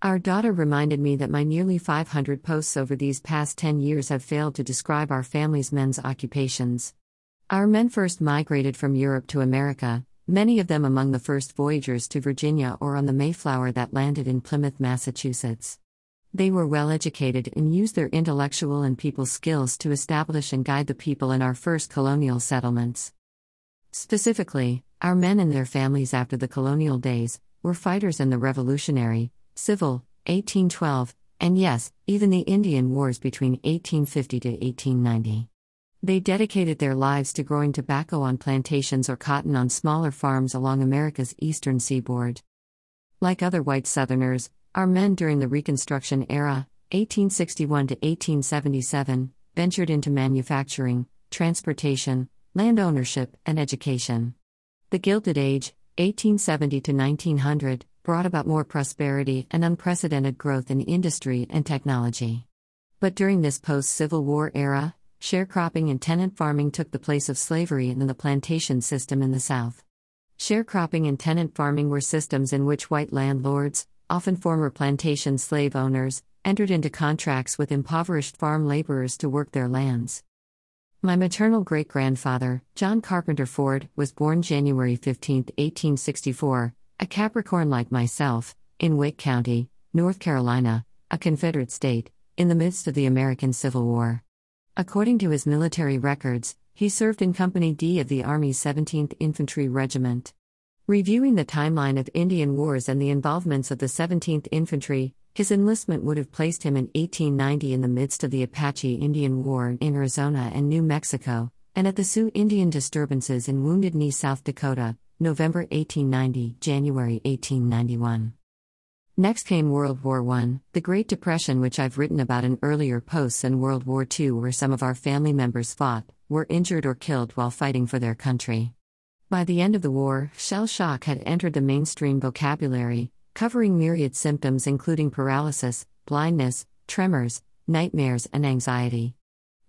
Our daughter reminded me that my nearly 500 posts over these past 10 years have failed to describe our family's men's occupations. Our men first migrated from Europe to America, many of them among the first voyagers to Virginia or on the Mayflower that landed in Plymouth, Massachusetts. They were well educated and used their intellectual and people skills to establish and guide the people in our first colonial settlements. Specifically, our men and their families after the colonial days were fighters in the Revolutionary, Civil, 1812, and yes, even the Indian Wars between 1850 to 1890. They dedicated their lives to growing tobacco on plantations or cotton on smaller farms along America's eastern seaboard. Like other white Southerners, our men during the Reconstruction era, 1861 to 1877, ventured into manufacturing, transportation, land ownership, and education. The Gilded Age, 1870 to 1900, brought about more prosperity and unprecedented growth in industry and technology. But during this post Civil War era, sharecropping and tenant farming took the place of slavery in the plantation system in the South. Sharecropping and tenant farming were systems in which white landlords, often former plantation slave owners, entered into contracts with impoverished farm laborers to work their lands. My maternal great grandfather, John Carpenter Ford, was born January 15, 1864, a Capricorn like myself, in Wake County, North Carolina, a Confederate state, in the midst of the American Civil War. According to his military records, he served in Company D of the Army's 17th Infantry Regiment. Reviewing the timeline of Indian Wars and the involvements of the 17th Infantry, his enlistment would have placed him in 1890 in the midst of the Apache Indian War in Arizona and New Mexico, and at the Sioux Indian disturbances in Wounded Knee, South Dakota, November 1890, January 1891. Next came World War I, the Great Depression, which I've written about in earlier posts, and World War II, where some of our family members fought, were injured, or killed while fighting for their country. By the end of the war, shell shock had entered the mainstream vocabulary, covering myriad symptoms including paralysis, blindness, tremors, nightmares, and anxiety.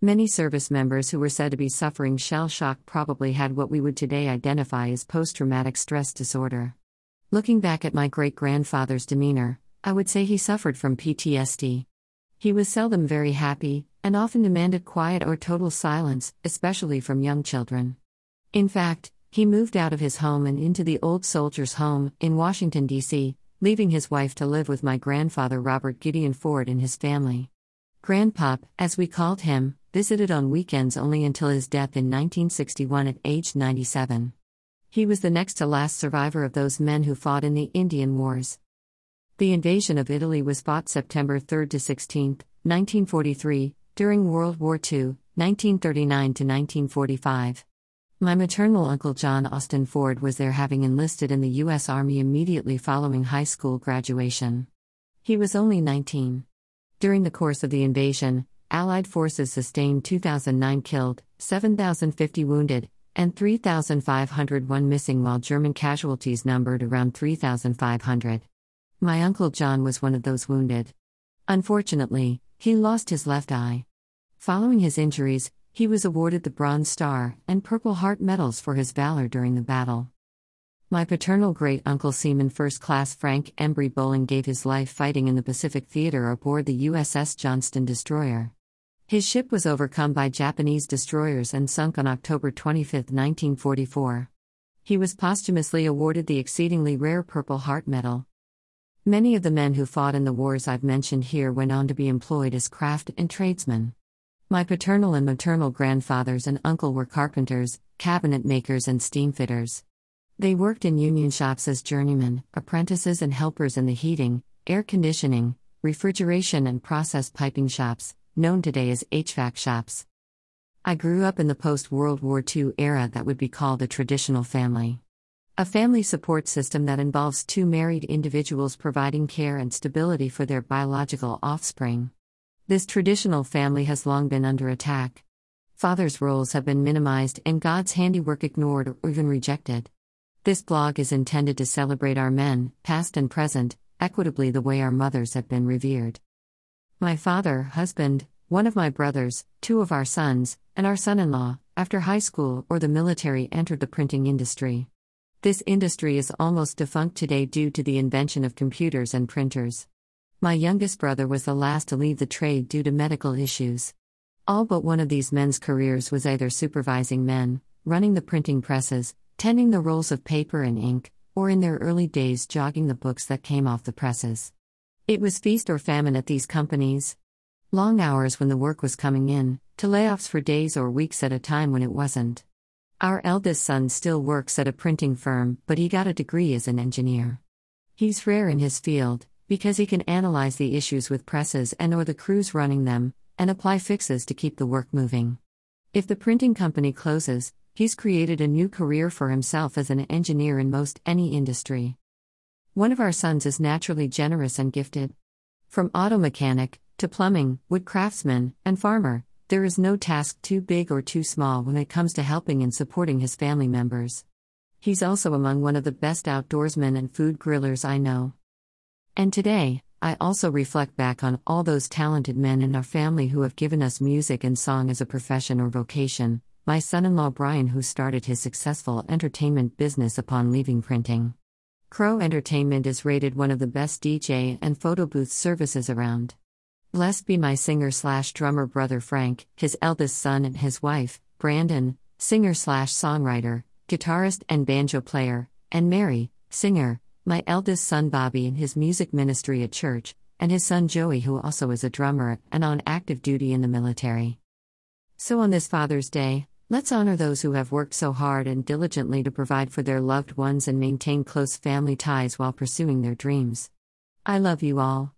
Many service members who were said to be suffering shell shock probably had what we would today identify as post traumatic stress disorder. Looking back at my great grandfather's demeanor, I would say he suffered from PTSD. He was seldom very happy, and often demanded quiet or total silence, especially from young children. In fact, he moved out of his home and into the Old Soldiers' Home in Washington, D.C., leaving his wife to live with my grandfather Robert Gideon Ford and his family. Grandpop, as we called him, visited on weekends only until his death in 1961 at age 97. He was the next to last survivor of those men who fought in the Indian Wars. The invasion of Italy was fought September 3 to 16, 1943, during World War II, 1939 to 1945. My maternal uncle John Austin Ford was there having enlisted in the U.S. Army immediately following high school graduation. He was only 19. During the course of the invasion, Allied forces sustained 2,009 killed, 7,050 wounded, and 3,501 missing, while German casualties numbered around 3,500. My uncle John was one of those wounded. Unfortunately, he lost his left eye. Following his injuries, he was awarded the Bronze Star and Purple Heart medals for his valor during the battle. My paternal great uncle Seaman First Class Frank Embry Bowling gave his life fighting in the Pacific Theater aboard the USS Johnston destroyer. His ship was overcome by Japanese destroyers and sunk on October 25, 1944. He was posthumously awarded the exceedingly rare Purple Heart Medal. Many of the men who fought in the wars I've mentioned here went on to be employed as craft and tradesmen. My paternal and maternal grandfathers and uncle were carpenters, cabinet makers, and steamfitters. They worked in union shops as journeymen, apprentices, and helpers in the heating, air conditioning, refrigeration, and process piping shops, known today as HVAC shops. I grew up in the post World War II era that would be called a traditional family. A family support system that involves two married individuals providing care and stability for their biological offspring. This traditional family has long been under attack. Fathers' roles have been minimized and God's handiwork ignored or even rejected. This blog is intended to celebrate our men, past and present, equitably the way our mothers have been revered. My father, husband, one of my brothers, two of our sons, and our son in law, after high school or the military, entered the printing industry. This industry is almost defunct today due to the invention of computers and printers. My youngest brother was the last to leave the trade due to medical issues. All but one of these men's careers was either supervising men, running the printing presses, tending the rolls of paper and ink, or in their early days jogging the books that came off the presses. It was feast or famine at these companies. Long hours when the work was coming in, to layoffs for days or weeks at a time when it wasn't. Our eldest son still works at a printing firm, but he got a degree as an engineer. He's rare in his field, because he can analyze the issues with presses and or the crews running them and apply fixes to keep the work moving. If the printing company closes, he's created a new career for himself as an engineer in most any industry. One of our sons is naturally generous and gifted. From auto mechanic to plumbing, wood craftsman, and farmer, there is no task too big or too small when it comes to helping and supporting his family members. He's also among one of the best outdoorsmen and food grillers I know. And today, I also reflect back on all those talented men in our family who have given us music and song as a profession or vocation. My son in law Brian, who started his successful entertainment business upon leaving printing. Crow Entertainment is rated one of the best DJ and photo booth services around. Blessed be my singer slash drummer brother Frank, his eldest son, and his wife, Brandon, singer slash songwriter, guitarist and banjo player, and Mary, singer, my eldest son Bobby in his music ministry at church, and his son Joey, who also is a drummer and on active duty in the military. So, on this Father's Day, let's honor those who have worked so hard and diligently to provide for their loved ones and maintain close family ties while pursuing their dreams. I love you all.